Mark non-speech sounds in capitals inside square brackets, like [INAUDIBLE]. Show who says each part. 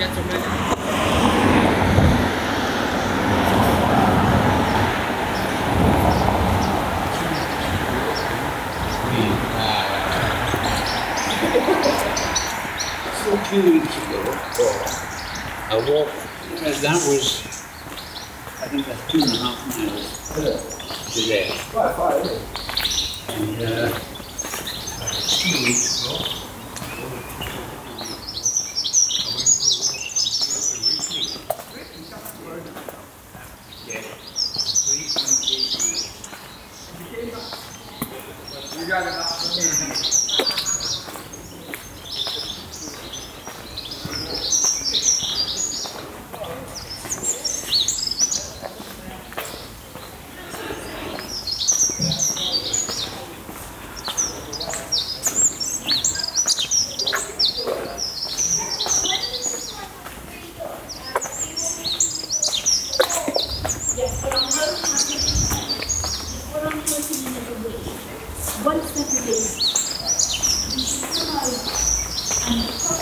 Speaker 1: gentlemen. [LAUGHS]
Speaker 2: A few weeks ago, I walked, that was, I think that's two and a half miles to there. And, uh, two weeks ago,
Speaker 3: every week, we should come and